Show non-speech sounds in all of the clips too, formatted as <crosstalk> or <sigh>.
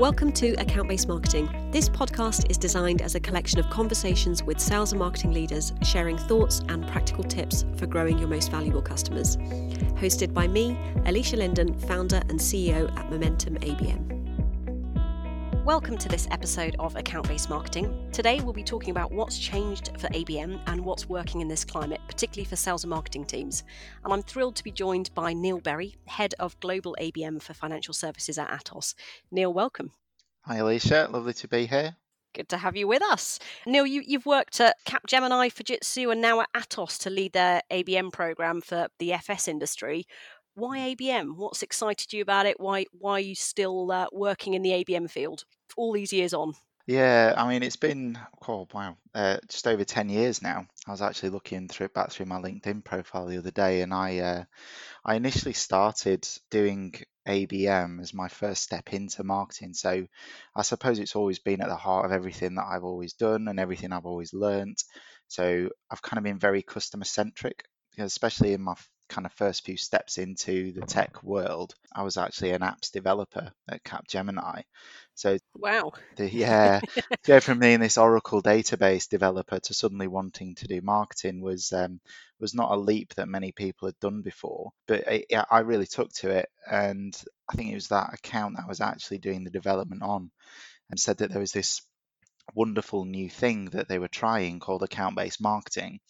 Welcome to Account Based Marketing. This podcast is designed as a collection of conversations with sales and marketing leaders sharing thoughts and practical tips for growing your most valuable customers. Hosted by me, Alicia Linden, founder and CEO at Momentum ABM. Welcome to this episode of Account Based Marketing. Today we'll be talking about what's changed for ABM and what's working in this climate, particularly for sales and marketing teams. And I'm thrilled to be joined by Neil Berry, Head of Global ABM for Financial Services at Atos. Neil, welcome. Hi, Alicia. Lovely to be here. Good to have you with us. Neil, you, have worked at Capgemini, Fujitsu, and now at Atos to lead their ABM program for the FS industry. Why ABM? What's excited you about it? Why, why are you still uh, working in the ABM field all these years on? Yeah, I mean, it's been, oh, wow, uh, just over 10 years now. I was actually looking through back through my LinkedIn profile the other day, and I, uh, I initially started doing ABM as my first step into marketing. So I suppose it's always been at the heart of everything that I've always done and everything I've always learnt. So I've kind of been very customer centric, especially in my kind of first few steps into the tech world. I was actually an apps developer at Capgemini. So wow, the, yeah, <laughs> go from being this Oracle database developer to suddenly wanting to do marketing was um, was not a leap that many people had done before. But it, yeah, I really took to it, and I think it was that account that I was actually doing the development on, and said that there was this wonderful new thing that they were trying called account based marketing.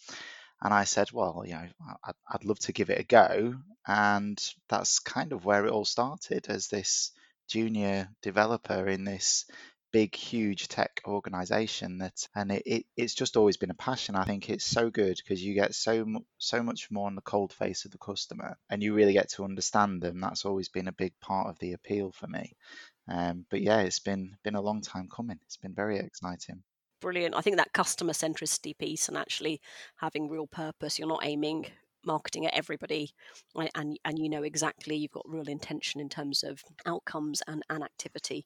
And I said, well, you know, I'd, I'd love to give it a go. And that's kind of where it all started as this junior developer in this big huge tech organization that and it, it, it's just always been a passion. I think it's so good because you get so so much more on the cold face of the customer and you really get to understand them. That's always been a big part of the appeal for me. Um, but yeah it's been been a long time coming. It's been very exciting brilliant. I think that customer centricity piece and actually having real purpose you're not aiming marketing at everybody and and you know exactly you've got real intention in terms of outcomes and, and activity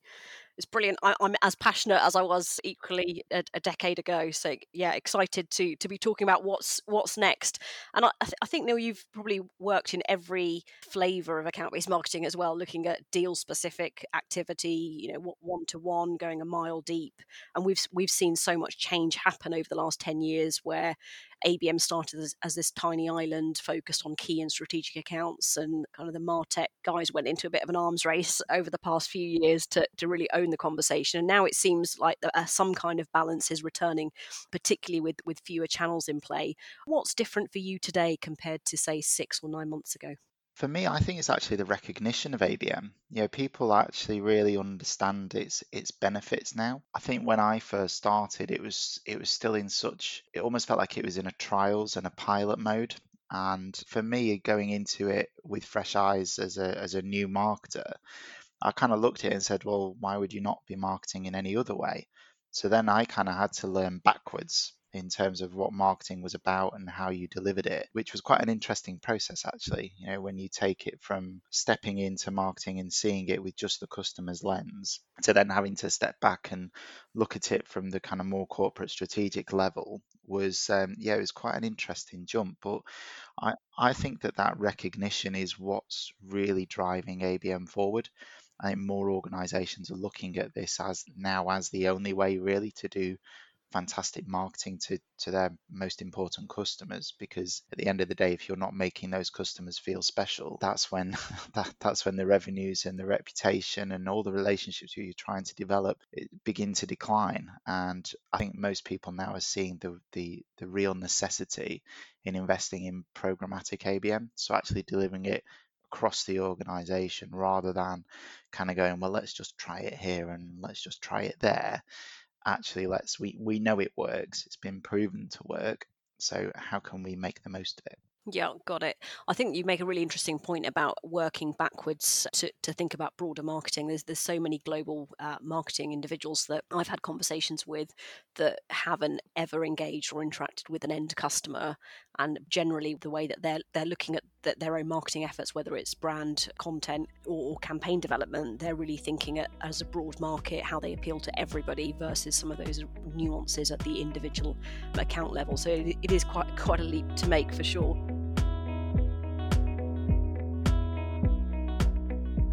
it's brilliant. I, am as passionate as I was equally a, a, decade ago. So yeah, excited to to be talking about what's what's next. And I, I, th- I think Neil, you've probably worked in every flavour of account based marketing as well, looking at deal specific activity. You know, one to one, going a mile deep, and we've we've seen so much change happen over the last ten years where ABM started as, as, this tiny island focused on key and strategic accounts, and kind of the Martech guys went into a bit of an arms race over the past few years to, to really own the conversation. And now it seems like uh, some kind of balance is returning, particularly with, with fewer channels in play. What's different for you today compared to, say, six or nine months ago? For me, I think it's actually the recognition of ABM. You know, people actually really understand its its benefits now. I think when I first started, it was it was still in such it almost felt like it was in a trials and a pilot mode. And for me, going into it with fresh eyes as a as a new marketer, I kind of looked at it and said, well, why would you not be marketing in any other way? So then I kind of had to learn backwards in terms of what marketing was about and how you delivered it, which was quite an interesting process actually. You know, when you take it from stepping into marketing and seeing it with just the customer's lens to then having to step back and look at it from the kind of more corporate strategic level was um, yeah, it was quite an interesting jump. But I I think that that recognition is what's really driving ABM forward. I think more organizations are looking at this as now as the only way really to do fantastic marketing to, to their most important customers because at the end of the day if you're not making those customers feel special that's when <laughs> that, that's when the revenues and the reputation and all the relationships you're trying to develop begin to decline. And i think most people now are seeing the, the the real necessity in investing in programmatic abm so actually delivering it across the organization rather than kind of going well let's just try it here and let's just try it there actually let's we we know it works it's been proven to work so how can we make the most of it yeah, got it. I think you make a really interesting point about working backwards to, to think about broader marketing. There's there's so many global uh, marketing individuals that I've had conversations with that haven't ever engaged or interacted with an end customer, and generally the way that they're they're looking at the, their own marketing efforts, whether it's brand content or, campaign development, they're really thinking at, as a broad market how they appeal to everybody versus some of those nuances at the individual account level. So it is quite <laughs> quite a leap to make for sure.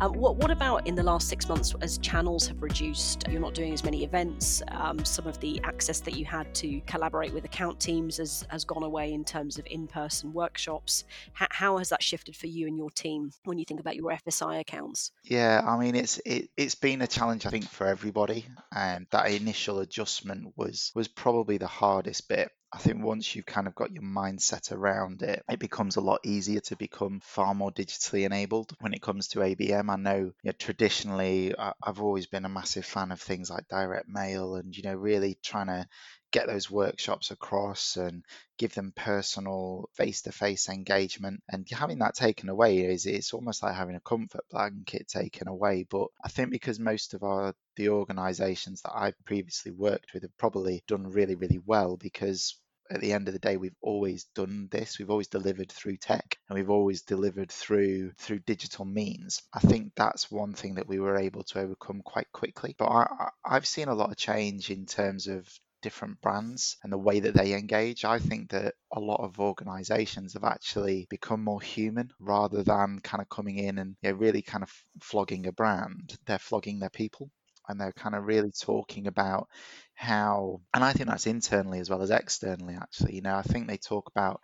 Um, what, what about in the last six months as channels have reduced? You're not doing as many events. Um, some of the access that you had to collaborate with account teams has, has gone away in terms of in person workshops. H- how has that shifted for you and your team when you think about your FSI accounts? Yeah, I mean it's it, it's been a challenge I think for everybody, and that initial adjustment was was probably the hardest bit. I think once you've kind of got your mindset around it, it becomes a lot easier to become far more digitally enabled when it comes to ABM. I know you know, traditionally I- I've always been a massive fan of things like direct mail and you know really trying to get those workshops across and give them personal face-to-face engagement and having that taken away is it's almost like having a comfort blanket taken away but i think because most of our the organizations that i've previously worked with have probably done really really well because at the end of the day we've always done this we've always delivered through tech and we've always delivered through through digital means i think that's one thing that we were able to overcome quite quickly but I, i've seen a lot of change in terms of different brands and the way that they engage. I think that a lot of organizations have actually become more human rather than kind of coming in and you know, really kind of flogging a brand. They're flogging their people and they're kind of really talking about how and I think that's internally as well as externally actually. You know, I think they talk about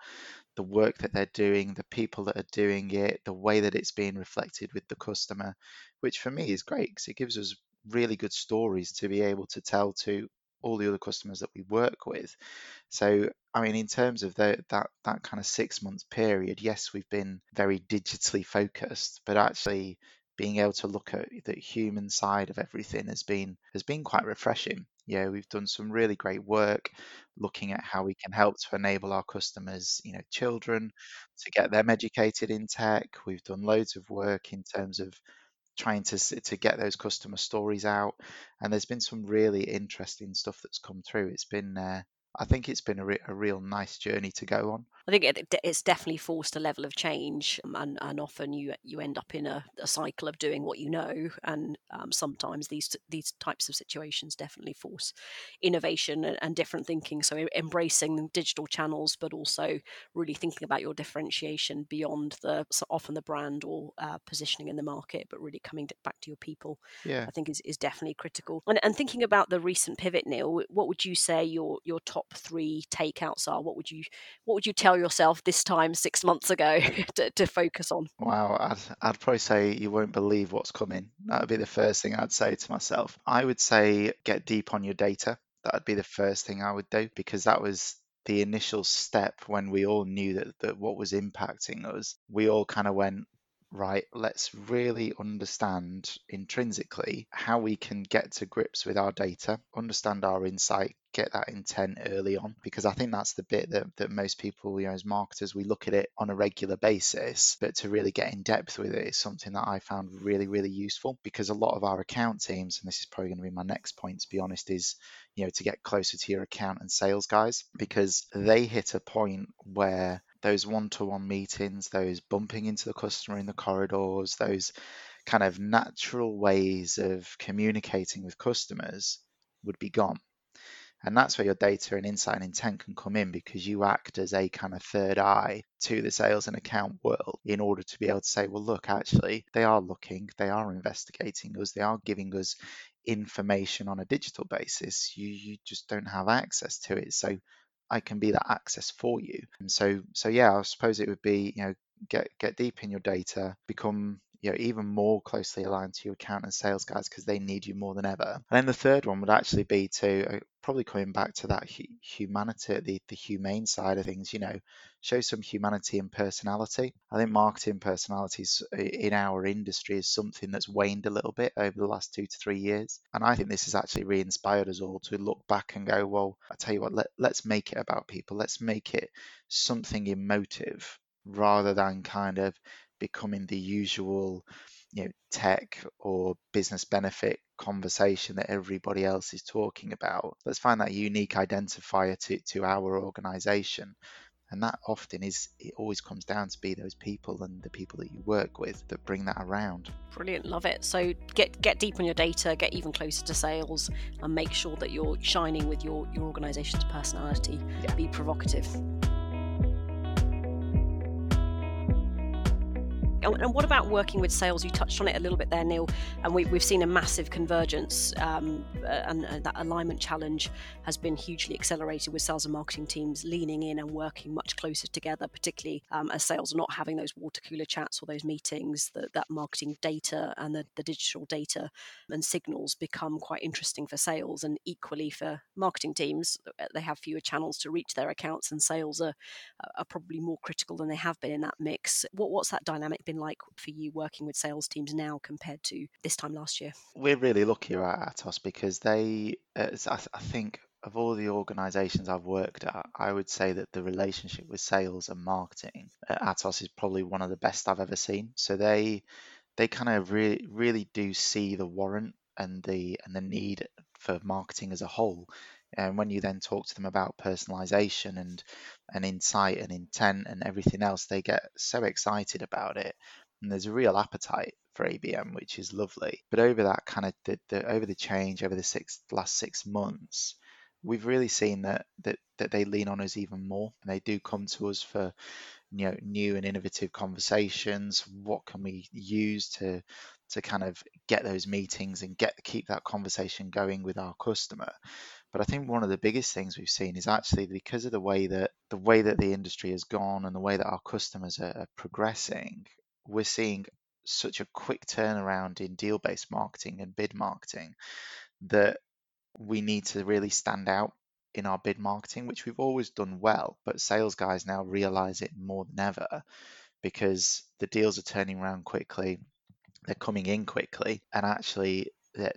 the work that they're doing, the people that are doing it, the way that it's being reflected with the customer, which for me is great because it gives us really good stories to be able to tell to all the other customers that we work with. So, I mean, in terms of the, that that kind of six month period, yes, we've been very digitally focused, but actually being able to look at the human side of everything has been has been quite refreshing. Yeah, we've done some really great work looking at how we can help to enable our customers, you know, children to get them educated in tech. We've done loads of work in terms of trying to to get those customer stories out. And there's been some really interesting stuff that's come through. It's been uh, I think it's been a, re- a real nice journey to go on. I think it, it's definitely forced a level of change, um, and, and often you you end up in a, a cycle of doing what you know, and um, sometimes these these types of situations definitely force innovation and, and, different thinking. So embracing digital channels, but also really thinking about your differentiation beyond the so often the brand or uh, positioning in the market, but really coming back to your people. Yeah, I think is, is definitely critical. And, and thinking about the recent pivot, Neil, what would you say your your top three takeouts are? What would you what would you tell yourself this time six months ago <laughs> to, to focus on? Wow, I'd, I'd probably say you won't believe what's coming. That would be the first thing I'd say to myself. I would say get deep on your data. That would be the first thing I would do because that was the initial step when we all knew that, that what was impacting us. We all kind of went, right, let's really understand intrinsically how we can get to grips with our data, understand our insight, get that intent early on, because I think that's the bit that, that most people, you know, as marketers, we look at it on a regular basis, but to really get in depth with it is something that I found really, really useful because a lot of our account teams, and this is probably going to be my next point, to be honest, is, you know, to get closer to your account and sales guys because they hit a point where those one-to-one meetings, those bumping into the customer in the corridors, those kind of natural ways of communicating with customers would be gone. And that's where your data and insight and intent can come in because you act as a kind of third eye to the sales and account world in order to be able to say, well, look, actually, they are looking, they are investigating us, they are giving us information on a digital basis. You, you just don't have access to it. So I can be that access for you. And so, so yeah, I suppose it would be, you know, get get deep in your data, become you know even more closely aligned to your account and sales guys because they need you more than ever. And then the third one would actually be to uh, probably coming back to that humanity, the the humane side of things. You know, show some humanity and personality. I think marketing personalities in our industry is something that's waned a little bit over the last two to three years, and I think this has actually re-inspired us all to look back and go, well, I tell you what, let, let's make it about people. Let's make it something emotive rather than kind of becoming the usual you know tech or business benefit conversation that everybody else is talking about. Let's find that unique identifier to, to our organization. And that often is it always comes down to be those people and the people that you work with that bring that around. Brilliant. Love it. So get get deep on your data get even closer to sales and make sure that you're shining with your your organization's personality. Yeah. be provocative And what about working with sales? You touched on it a little bit there, Neil, and we, have seen a massive convergence, um, and, and, that alignment challenge has been hugely accelerated with sales and marketing teams leaning in and working much closer together, particularly um, as sales are not having those water cooler chats or those meetings. That, that marketing data and the, the digital data and signals become quite interesting for sales, and equally for marketing teams, uh, they have fewer channels to reach their accounts, and sales are, are probably more critical than they have been in that mix. What, what's that dynamic been like for you working with sales teams now compared to this time last year? We're really lucky at Atos because they, uh, I think, of all the organizations I've worked at, I would say that the relationship with sales and marketing at Atos is probably one of the best I've ever seen. So they they kind of really really do see the warrant and the and the need for marketing as a whole. And when you then talk to them about personalization and and insight and intent and everything else, they get so excited about it. And there's a real appetite for ABM, which is lovely. But over that kind of the, the over the change over the six last six months, we've really seen that that that they lean on us even more, and they do come to us for you know new and innovative conversations. What can we use to to kind of get those meetings and get keep that conversation going with our customer? But I think one of the biggest things we've seen is actually because of the way that the way that the industry has gone and the way that our customers are, are progressing, we're seeing such a quick turnaround in deal-based marketing and bid marketing that we need to really stand out in our bid marketing, which we've always done well, but sales guys now realize it more than ever because the deals are turning around quickly, they're coming in quickly, and actually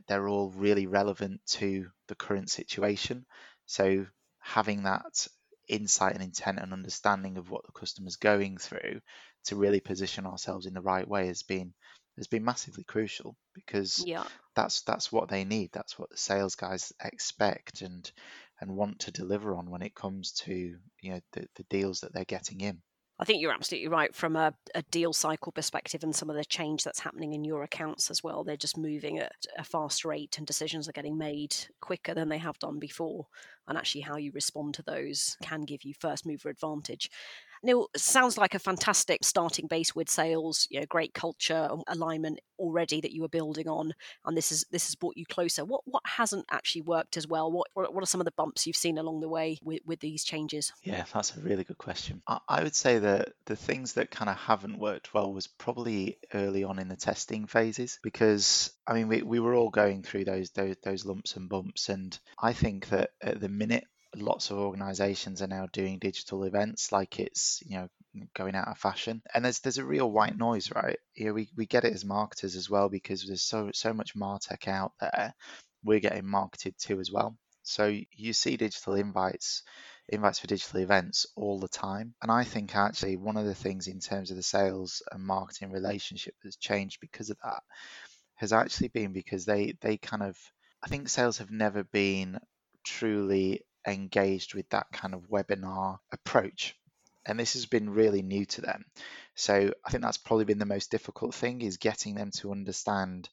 they're all really relevant to the current situation. So having that insight and intent and understanding of what the customer's going through to really position ourselves in the right way has been has been massively crucial because yeah. that's that's what they need. That's what the sales guys expect and and want to deliver on when it comes to you know the, the deals that they're getting in. I think you're absolutely right from a, a, deal cycle perspective and some of the change that's happening in your accounts as well. They're just moving at a fast rate and decisions are getting made quicker than they have done before. And actually, how you respond to those can give you first mover advantage. Neil, sounds like a fantastic starting base with sales, you know, great culture alignment already that you were building on, and this is this has brought you closer. What what hasn't actually worked as well? What what are some of the bumps you've seen along the way with, with these changes? Yeah, that's a really good question. I, I would say that the things that kind of haven't worked well was probably early on in the testing phases because I mean we, we were all going through those those those lumps and bumps, and I think that at the minute lots of organizations are now doing digital events like it's you know going out of fashion. And there's there's a real white noise right? You know, we, we get it as marketers as well because there's so so much martech out there. We're getting marketed to as well. So you see digital invites invites for digital events all the time. And i think actually one of the things in terms of the sales and marketing relationship that's changed because of that has actually been because they they kind of i think sales have never been truly engaged with that kind of webinar approach. And this has been really new to them. So I think that's probably been the most difficult thing is getting them to understand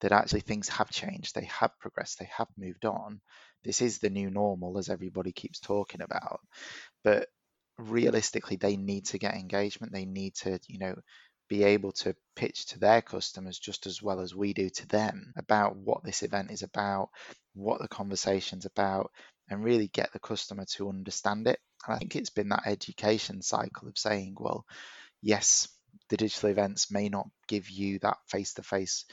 that actually things have changed, they have progressed, they have moved on. This is the new normal, as everybody keeps talking about. But realistically, they need to get engagement. They need to, you know, be able to pitch to their customers just as well as we do to them about what this event is about, what the conversation's about, and really get the customer to understand it. And I think it's been that education cycle of saying, well, yes, the digital events may not give you that face-to-face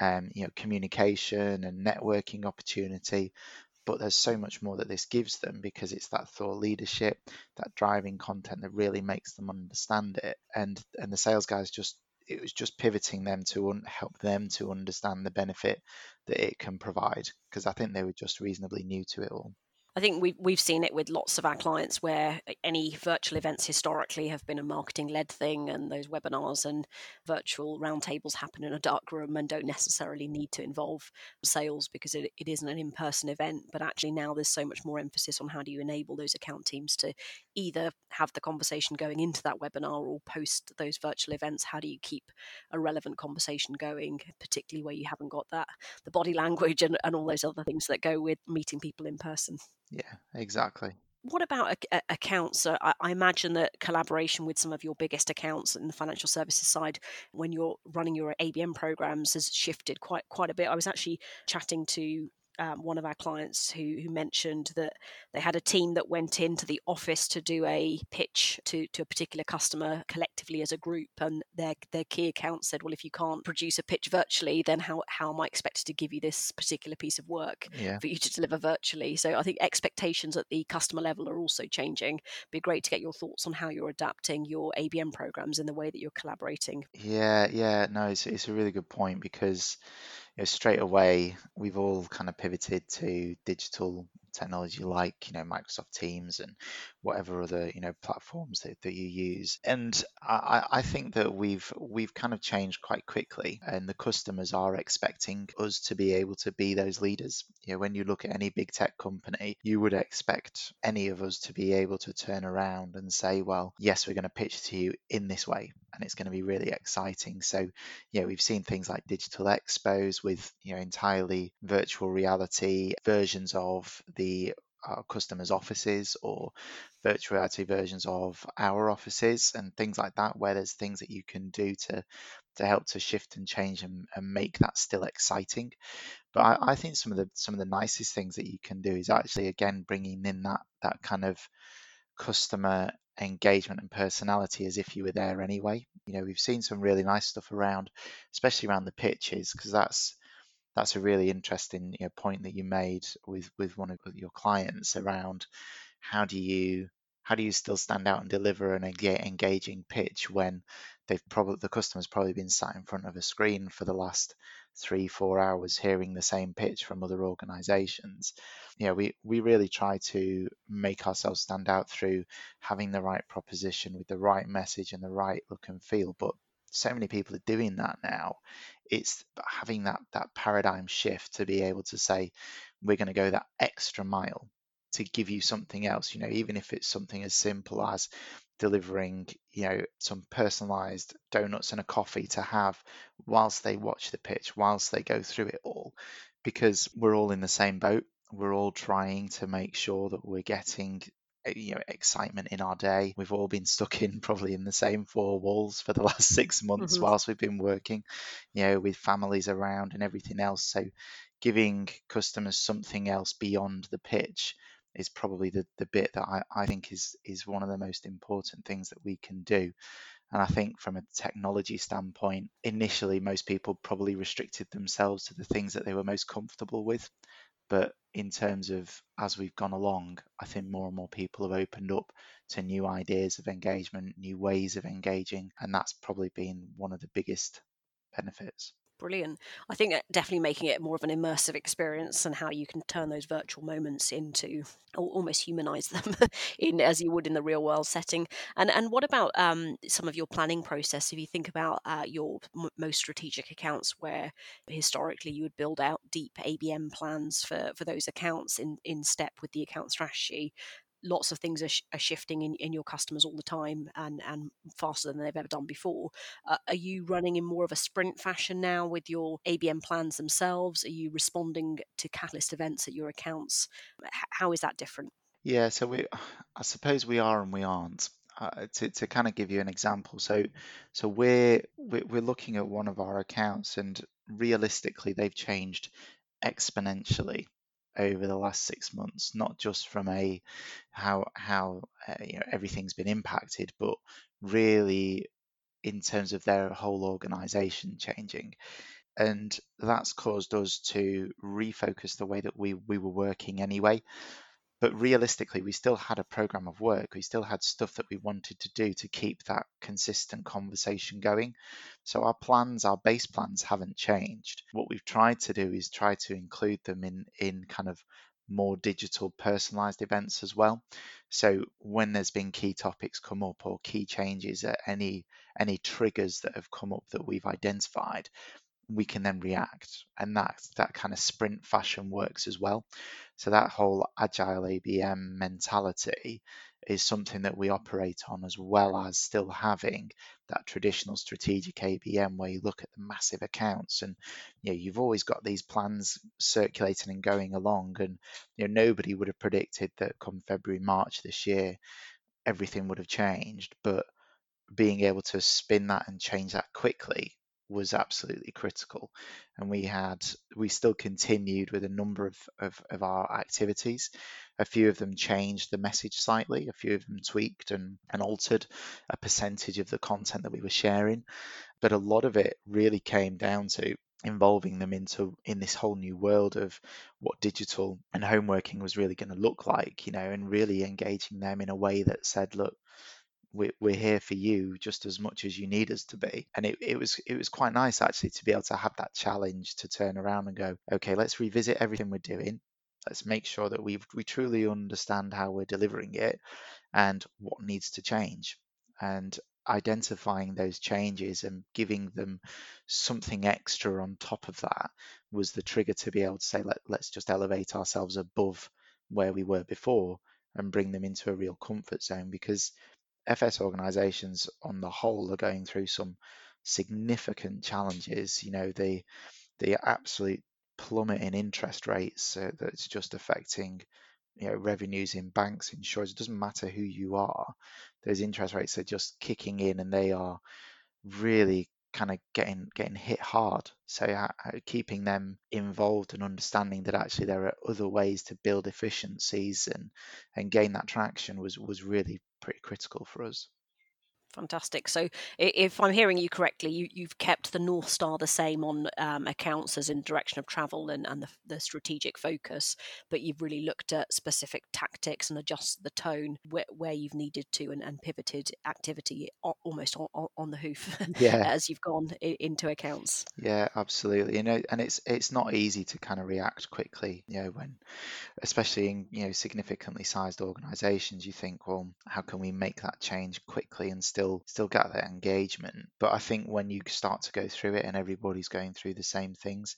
um, you know, communication and networking opportunity, but there's so much more that this gives them because it's that thought leadership, that driving content that really makes them understand it. And and the sales guys just it was just pivoting them to un- help them to understand the benefit that it can provide because I think they were just reasonably new to it all. I think we've, we've seen it with lots of our clients where any virtual events historically have been a marketing led thing, and those webinars and virtual roundtables happen in a dark room and don't necessarily need to involve sales because it, it isn't an in person event. But actually, now there's so much more emphasis on how do you enable those account teams to either have the conversation going into that webinar or post those virtual events. How do you keep a relevant conversation going, particularly where you haven't got that, the body <laughs> language and, and all those other things that go with meeting people in person? Yeah, exactly. what about accounts? I, I, imagine that collaboration with some of your biggest accounts in the financial services side, when you're running your ABM programs, has shifted quite quite a bit. I was actually chatting to um, one of our clients who, who mentioned that they had a team that went into the office to do a pitch to, to a particular customer collectively as a group, and their their key account said, "Well, if you can't produce a pitch virtually, then how how am I expected to give you this particular piece of work yeah. for you to deliver virtually?" So I think expectations at the customer level are also changing. It'd be great to get your thoughts on how you're adapting your ABM programs in the way that you're collaborating. Yeah, yeah, no, it's it's a really good point because know, straight away we've all kind of pivoted to digital technology like you know Microsoft Teams and whatever other you know platforms that, that you use. And I, I think that we've we've kind of changed quite quickly, and the customers are expecting us to be able to be those leaders. You know, when you look at any big tech company, you would expect any of us to be able to turn around and say, well, yes, we're going to pitch to you in this way, and it's going to be really exciting. So, yeah, we've seen things like digital expos with you know entirely virtual reality versions of the uh, customers' offices or virtual reality versions of our offices and things like that, where there's things that you can do to to help to shift and change and, and make that still exciting. But I, I, think some of the some of the nicest things that you can do is actually again bringing in that that kind of customer engagement and personality as if you were there anyway. You know, we've seen some really nice stuff around, especially around the pitches, because that's that's a really interesting you know, point that you made with with one of your clients around how do you how do you still stand out and deliver an engaging pitch when they've probably the customer's probably been sat in front of a screen for the last three four hours hearing the same pitch from other organizations? Know we we really try to make ourselves stand out through having the right proposition with the right message and the right look and feel but so many people are doing that now. It's having that that paradigm shift to be able to say we're going to go that extra mile to give you something else. You know, even if it's something as simple as delivering, you know, some personalized donuts and a coffee to have whilst they watch the pitch, whilst they go through it all, because we're all in the same boat. We're all trying to make sure that we're getting you know excitement in our day. We've all been stuck in <laughs> probably in the same four walls for the last six months mm-hmm. whilst we've been working, you know, with families around and everything else. So giving customers something else beyond the pitch is probably the, the bit that I, I think is is one of the most important things that we can do. And I think from a technology standpoint, initially most people probably restricted themselves to the things that they were most comfortable with. But in terms of as we've gone along, I think more and more people have opened up to new ideas of engagement, new ways of engaging, and that's probably been one of the biggest benefits. Brilliant. I think definitely making it more of an immersive experience and how you can turn those virtual moments into almost humanize <laughs> them in as you would in the real world setting. And and what about um, some of your planning process? If you think about uh, your m- most strategic accounts, where historically you would build out deep ABM plans for for those accounts in in step with the account strategy, lots of things are, sh- are shifting in, in your customers all the time and, and faster than they've ever done before. Uh, are you running in more of a sprint fashion now with your ABM plans themselves? Are you responding to catalyst events at your accounts? H- how is that different? Yeah, so we, I suppose we are and we aren't. Uh, to, to kind of give you an example, so so we're we're looking at one of our accounts, and realistically, they've changed exponentially over the last six months, not just from a how how uh, you know everything's been impacted, but really in terms of their whole organization changing. And that's caused us to refocus the way that we, we were working anyway but realistically we still had a program of work. We still had stuff that we wanted to do to keep that consistent conversation going. So our plans our base plans haven't changed. What we've tried to do is try to include them in in kind of more digital personalized events as well. So when there's been key topics come up or key changes any any triggers that have come up that we've identified we can then react. And that that kind of sprint fashion works as well. So that whole agile abm mentality is something that we operate on as well as still having that traditional strategic ABM where you look at the massive accounts and you know you've always got these plans circulating and going along and you know nobody would have predicted that come February March this year everything would have changed. But being able to spin that and change that quickly was absolutely critical. And we had, we still continued with a number of, of, of, our activities. A few of them changed the message slightly, a few of them tweaked and, and altered a percentage of the content that we were sharing. But a lot of it really came down to involving them into in this whole new world of what digital and home working was really going to look like you know and really engaging them in a way that said look we're, we're here for you just as much as you need us to be and it, it was it was quite nice actually to be able to have that challenge to turn around and go okay let's revisit everything we're doing. Let's make sure that we we truly understand how we're delivering it and what needs to change and identifying those changes and giving them something extra on top of that was the trigger to be able to say Let, let's just elevate ourselves above where we were before and bring them into a real comfort zone because FS organizations on the whole are going through some significant challenges. You know, the the absolute plummet in interest rates uh, that's just affecting you know revenues in banks, insurers. It doesn't matter who you are; those interest rates are just kicking in, and they are really kind of getting getting hit hard. So uh, keeping them involved and understanding that actually there are other ways to build efficiencies and and gain that traction was was really pretty critical for us. Fantastic. So, if I'm hearing you correctly, you, have kept the North Star the same on um, accounts as in direction of travel and, and the, the, strategic focus, but you've really looked at specific tactics and adjusted the tone where, where you've needed to and, and pivoted activity almost on, on, the hoof yeah. <laughs> as you've gone into accounts. Yeah, absolutely. You know, and it's it's not easy to kind of react quickly. You know, when especially in you know significantly sized organizations you think well how can we make that change quickly and still still get that engagement but i think when you start to go through it and everybody's going through the same things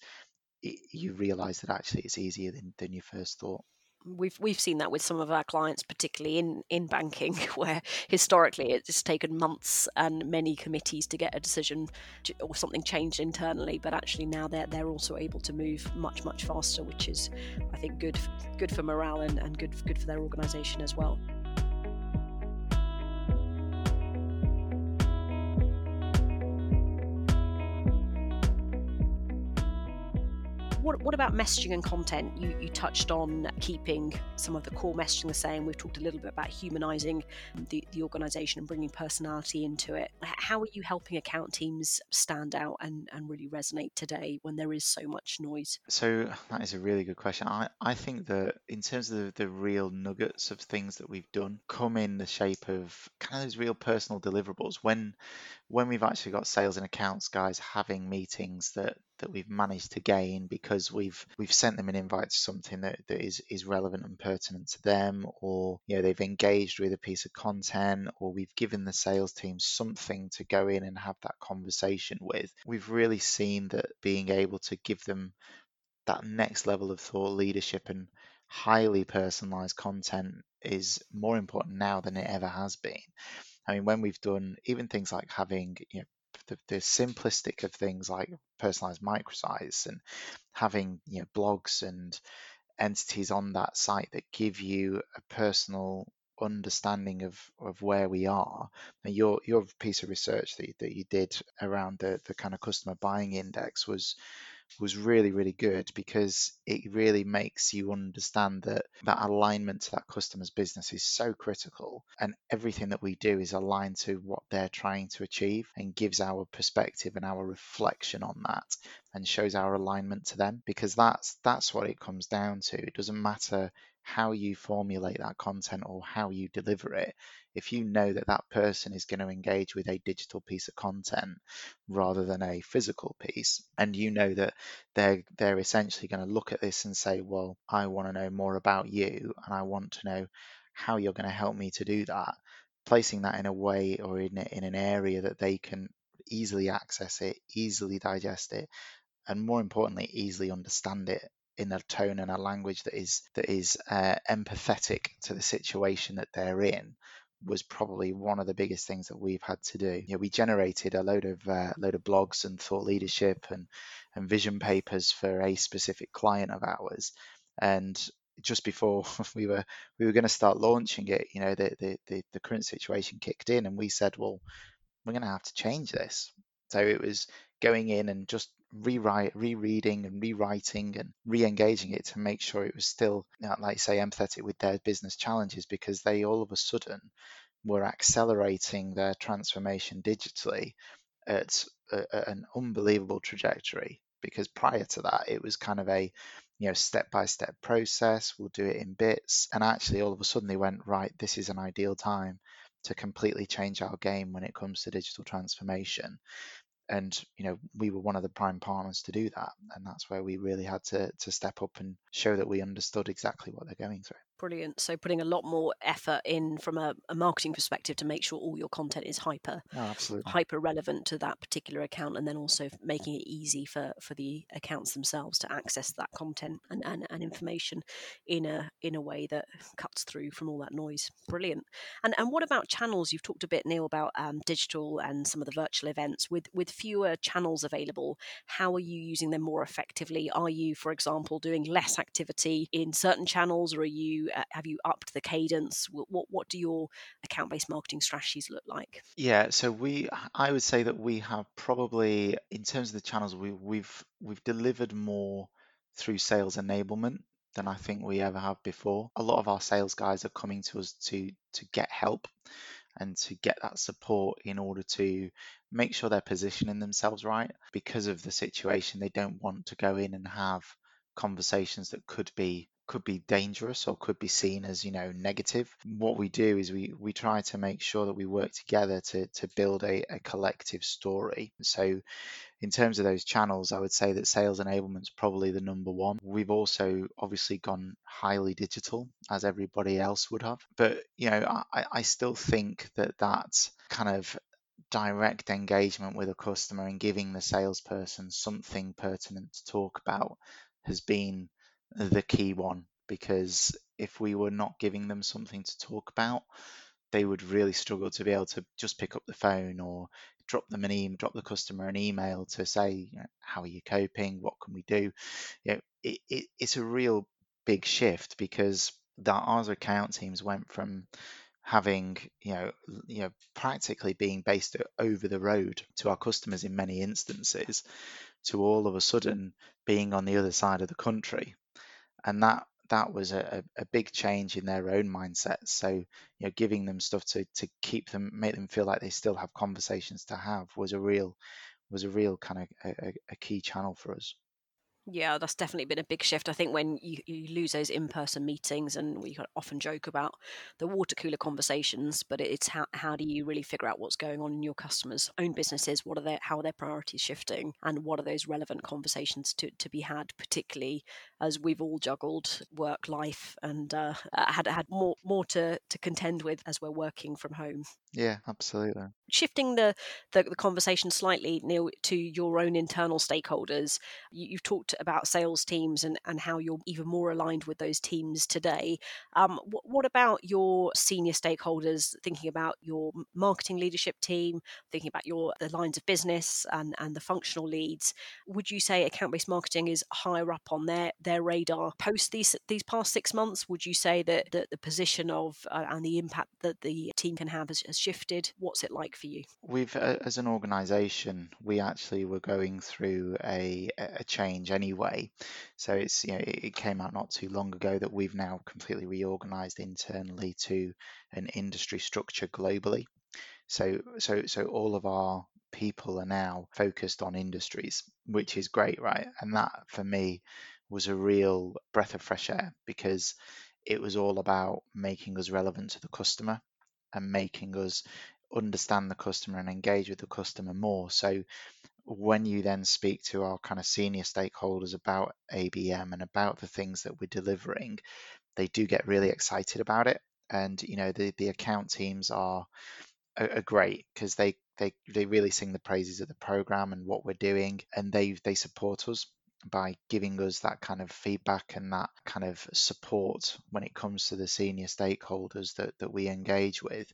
it, you realize that actually it's easier than, than you first thought we've we've seen that with some of our clients, particularly in in banking, <laughs> where historically it's taken months and many committees to get a decision or something changed internally. But actually now they're they're also able to move much much faster, which is I think good good for morale and, and good good for their organisation as well. What, what about messaging and content? You, you touched on keeping some of the core messaging the same. We've talked a little bit about humanizing the, the organization and bringing personality into it. How are you helping account teams stand out and, and really resonate today when there is so much noise? So that is a really good question. I, I think that in terms of the, the real nuggets of things that we've done come in the shape of kind of those real personal deliverables. When when we've actually got sales and accounts guys having meetings that that we've managed to gain because we've we've sent them an invite to something that, that is is relevant and pertinent to them or you know they've engaged with a piece of content or we've given the sales team something to go in and have that conversation with. We've really seen that being able to give them that next level of thought leadership and highly personalized content is more important now than it ever has been. I mean, when we've done even things like having you know the, the simplistic of things like personalized microsites and having you know blogs and entities on that site that give you a personal understanding of, of where we are. And your your piece of research that you, that you did around the, the kind of customer buying index was was really really good because it really makes you understand that that alignment to that customer's business is so critical and everything that we do is aligned to what they're trying to achieve and gives our perspective and our reflection on that and shows our alignment to them because that's that's what it comes down to. It doesn't matter how you formulate that content or how you deliver it if you know that that person is going to engage with a digital piece of content rather than a physical piece and you know that they're they're essentially going to look at this and say well I want to know more about you and I want to know how you're going to help me to do that placing that in a way or in in an area that they can easily access it easily digest it and more importantly easily understand it in a tone and a language that is that is uh, empathetic to the situation that they're in was probably one of the biggest things that we've had to do. You know, we generated a load of uh, load of blogs and thought leadership and and vision papers for a specific client of ours, and just before <laughs> we were we were going to start launching it, you know, the, the the the current situation kicked in, and we said, well, we're going to have to change this. So it was going in and just rewrite, rereading and rewriting and re-engaging it to make sure it was still, like say, empathetic with their business challenges because they all of a sudden were accelerating their transformation digitally at a, an unbelievable trajectory. Because prior to that, it was kind of a you know step-by-step process. We'll do it in bits, and actually, all of a sudden, they went right. This is an ideal time to completely change our game when it comes to digital transformation and you know we were one of the prime partners to do that and that's where we really had to to step up and show that we understood exactly what they're going through Brilliant. So putting a lot more effort in from a, a, marketing perspective to make sure all your content is hyper oh, hyper relevant to that particular account and then also making it easy for, for the accounts themselves to access that content and, and, and information in a in a way that cuts through from all that noise. Brilliant. And and what about channels? You've talked a bit, Neil, about um, digital and some of the virtual events. With with fewer channels available, how are you using them more effectively? Are you, for example, doing less activity in certain channels or are you Uh, have you upped the cadence? What what do your account based marketing strategies look like? Yeah, so we I would say that we have probably in terms of the channels we we've we've delivered more through sales enablement than I think we ever have before. A lot of our sales guys are coming to us to to get help and to get that support in order to make sure they're positioning themselves right because of the situation they don't want to go in and have conversations that could be could be dangerous or could be seen as you know negative. What we do is we we try to make sure that we work together to to build a, a collective story. So in terms of those channels i would say that sales enablement's probably the number one. We've also obviously gone highly digital as everybody else would have. But you know i, I still think that that kind of direct engagement with a customer and giving the salesperson something pertinent to talk about has been the key one because if we were not giving them something to talk about, they would really struggle to be able to just pick up the phone or drop them an email, drop the customer an email to say, you know, how are you coping? What can we do? You know, it, it, it's a real big shift because that our account teams went from having you know you know practically being based over the road to our customers in many instances to all of a sudden being on the other side of the country and that that was a, a big change in their own mindset. So, you know, giving them stuff to to keep them, make them feel like they still have conversations to have was a real was a real kind of a, a key channel for us. Yeah, that's definitely been a big shift. I think when you, you lose those in person meetings, and we often joke about the water cooler conversations, but it's how, how do you really figure out what's going on in your customers' own businesses? What are their how are their priorities shifting, and what are those relevant conversations to, to be had, particularly as we've all juggled work life and uh, had had more more to to contend with as we're working from home. Yeah, absolutely. Shifting the, the, the conversation slightly, Neil, to your own internal stakeholders, you, have talked about sales teams and, and how you're even more aligned with those teams today. Um, what, what about your senior stakeholders, thinking about your marketing leadership team, thinking about your the lines of business and, and the functional leads? Would you say account based marketing is higher up on their, their radar post these these past six months? Would you say that, that the position of uh, and the impact that the team can have has, has shifted? What's it like for you? We've, uh, as an organisation, we actually were going through a, a change anyway. So it's you know it, it came out not too long ago that we've now completely reorganised internally to an industry structure globally. So so so all of our people are now focused on industries, which is great, right? And that for me was a real breath of fresh air because it was all about making us relevant to the customer and making us understand the customer and engage with the customer more. So when you then speak to our kind of senior stakeholders about ABM and about the things that we're delivering, they do get really excited about it. And you know the the account teams are are, great because they they they really sing the praises of the program and what we're doing, and they they support us by giving us that kind of feedback and that kind of support when it comes to the senior stakeholders that, that we engage with.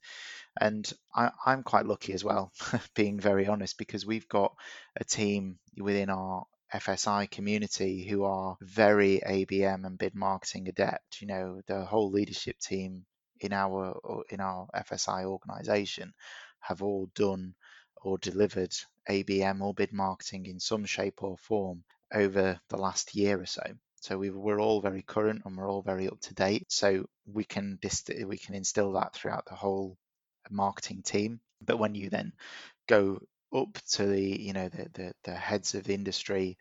And I, I'm quite lucky as well, <laughs> being very honest, because we've got a team within our FSI community who are very ABM and bid marketing adept. You know, the whole leadership team in our uh, in our FSI organization have all done or delivered ABM or bid marketing in some shape or form over the last year or so. So we are all very current and we're all very up to date. So we can dist- we can instill that throughout the whole marketing team. But when you then go up to the you know the, the, the heads of the industry,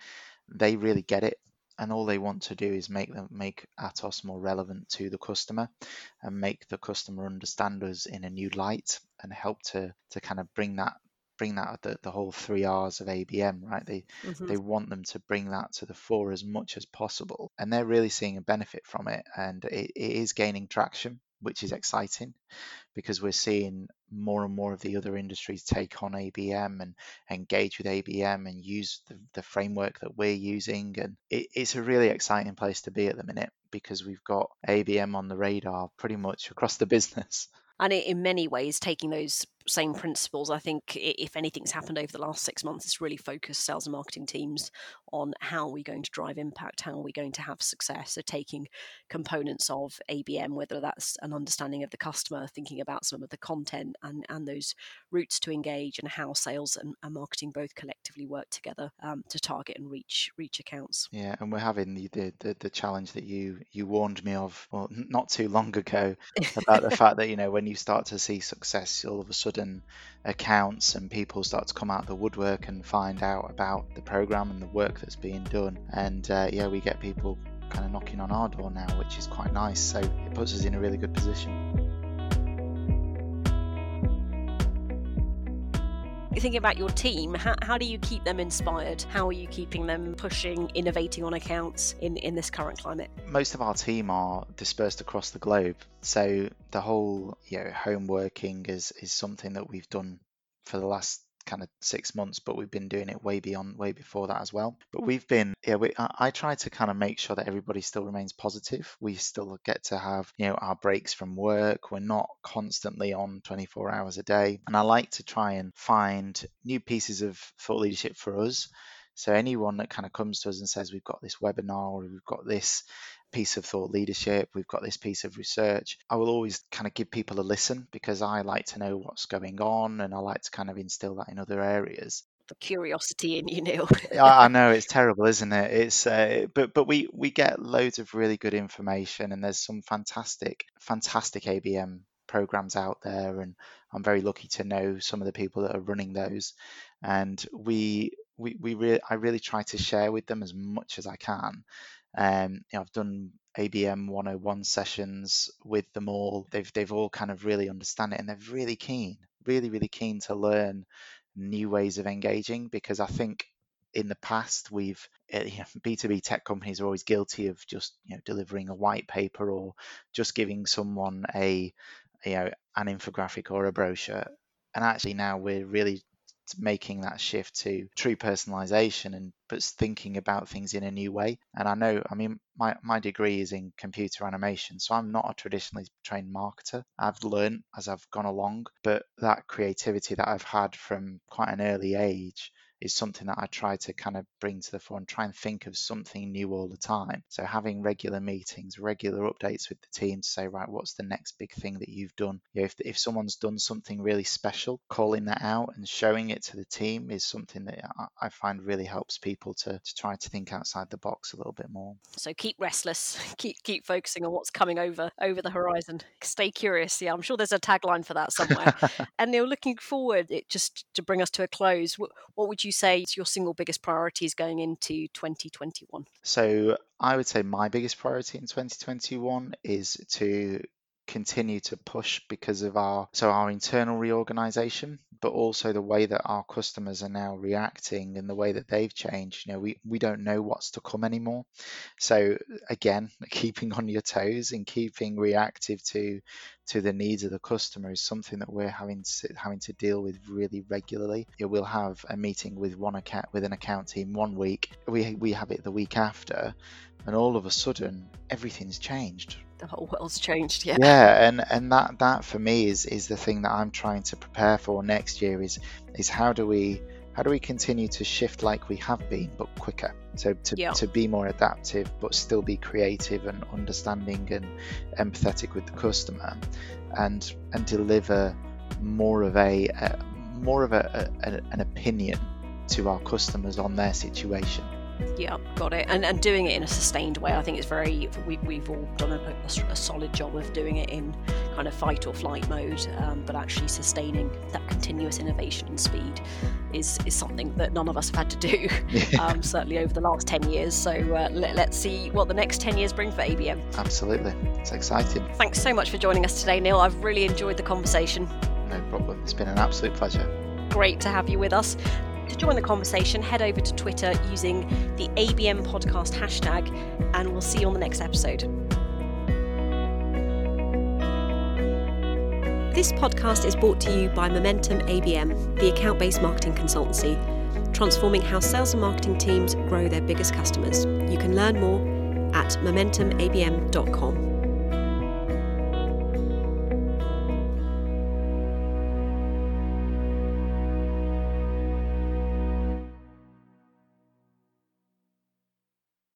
they really get it and all they want to do is make them make Atos more relevant to the customer and make the customer understand us in a new light and help to to kind of bring that bring that the, the whole three R's of ABM, right? They mm-hmm. they want them to bring that to the fore as much as possible, and they're really seeing a benefit from it, and it, it is gaining traction, which is exciting because we're seeing more and more of the other industries take on ABM and engage with ABM and use the, the framework that we're using, and it, it's a really exciting place to be at the minute because we've got ABM on the radar pretty much across the <laughs> business and in many ways taking those same principles. I think if anything's happened over the last six months it's really focused sales and marketing teams on how we're we going to drive impact how are we going to have success. So taking components of abm whether that's an understanding of the customer thinking about some of the content and and those routes to engage and how sales and, and marketing both collectively work together um, to target and reach reach accounts. Yeah and we're having the, the the, the challenge that you you warned me of well not too long ago about the <laughs> fact that you know when you start to see success all of a sudden sudden accounts and people start to come out of the woodwork and find out about the program and the work that's being done. And uh, yeah, we get people kind of knocking on our door now, which is quite nice. So it puts us in a really good position. Thinking about your team, how, how do you keep them inspired? How are you keeping them pushing, innovating on accounts in, in this current climate? Most of our team are dispersed across the globe. So the whole you know, home working is, is something that we've done for the last kind of six months, but we've been doing it way beyond, way before that as well. But hmm. we've been, yeah, we, I, I try to kind of make sure that everybody still remains positive. We still get to have, you know, our breaks from work. We're not constantly on 24 hours a day. And I like to try and find new pieces of thought leadership for us. So anyone that kind of comes to us and says we've got this webinar or we've got this piece of thought leadership, we've got this piece of research. I will always kind of give people a listen because I like to know what's going on and I like to kind of instill that in other areas. The curiosity in you, Neil. I, I know it's <laughs> terrible, isn't it? It's uh, but but we we get loads of really good information and there's some fantastic fantastic ABM programs out there and I'm very lucky to know some of the people that are running those and we we, we re- I really try to share with them as much as I can um, you know, I've done ABM 101 sessions with them all. They've they've all kind of really understand it, and they're really keen, really really keen to learn new ways of engaging because I think in the past we've uh, you know, b2b tech companies are always guilty of just you know delivering a white paper or just giving someone a you know an infographic or a brochure and actually now we're really making that shift to true personalization and but thinking about things in a new way. And I know, I mean, my, my degree is in computer animation, so I'm not a traditionally trained marketer. I've learned as I've gone along, but that creativity that I've had from quite an early age is something that I try to kind of bring to the fore and try and think of something new all the time. So having regular meetings, regular updates with the team to say, right, what's the next big thing that you've done? You know, if, if someone's done something really special, calling that out and showing it to the team is something that I find really helps people to, to try to think outside the box a little bit more. So keep restless, <laughs> keep keep focusing on what's coming over over the horizon. Stay curious. Yeah, I'm sure there's a tagline for that somewhere. <laughs> and Neil, looking forward, it just to bring us to a close, what, what would you say is your single biggest priority is going into 2021? So I would say my biggest priority in 2021 is to continue to push because of our so our internal reorganization but also the way that our customers are now reacting and the way that they've changed you know we we don't know what's to come anymore so again <laughs> keeping on your toes and keeping reactive to to the needs of the customer is something that we're having to having to deal with really regularly. You know, we'll have a meeting with one account with an account team one week, we we have it the week after, and all of a sudden everything's changed. The whole world's changed, yeah. Yeah, and and that that for me is is the thing that I'm trying to prepare for next year is is how do we how do we continue to shift like we have been but quicker so to, Yeah. to be more adaptive but still be creative and understanding and empathetic with the customer and and deliver more of a, a more of a, a, an opinion to our customers on their situation Yeah, got it. And and doing it in a sustained way. I think it's very. We, we've all done a, a, a solid job of doing it in kind of fight or flight mode, um, but actually sustaining that continuous innovation and speed is is something that none of us have had to do. <laughs> um, certainly over the last ten years. So uh, let, let's see what the next ten years bring for ABM. absolutely it's exciting Thanks so much for joining us today, Neil. I've really enjoyed the conversation. no problem it's been an absolute pleasure Great to have you with us. To join the conversation, head over to Twitter using the ABM podcast hashtag, and we'll see you on the next episode. This podcast is brought to you by Momentum ABM, the account based marketing consultancy, transforming how sales and marketing teams grow their biggest customers. You can learn more at momentumabm.com.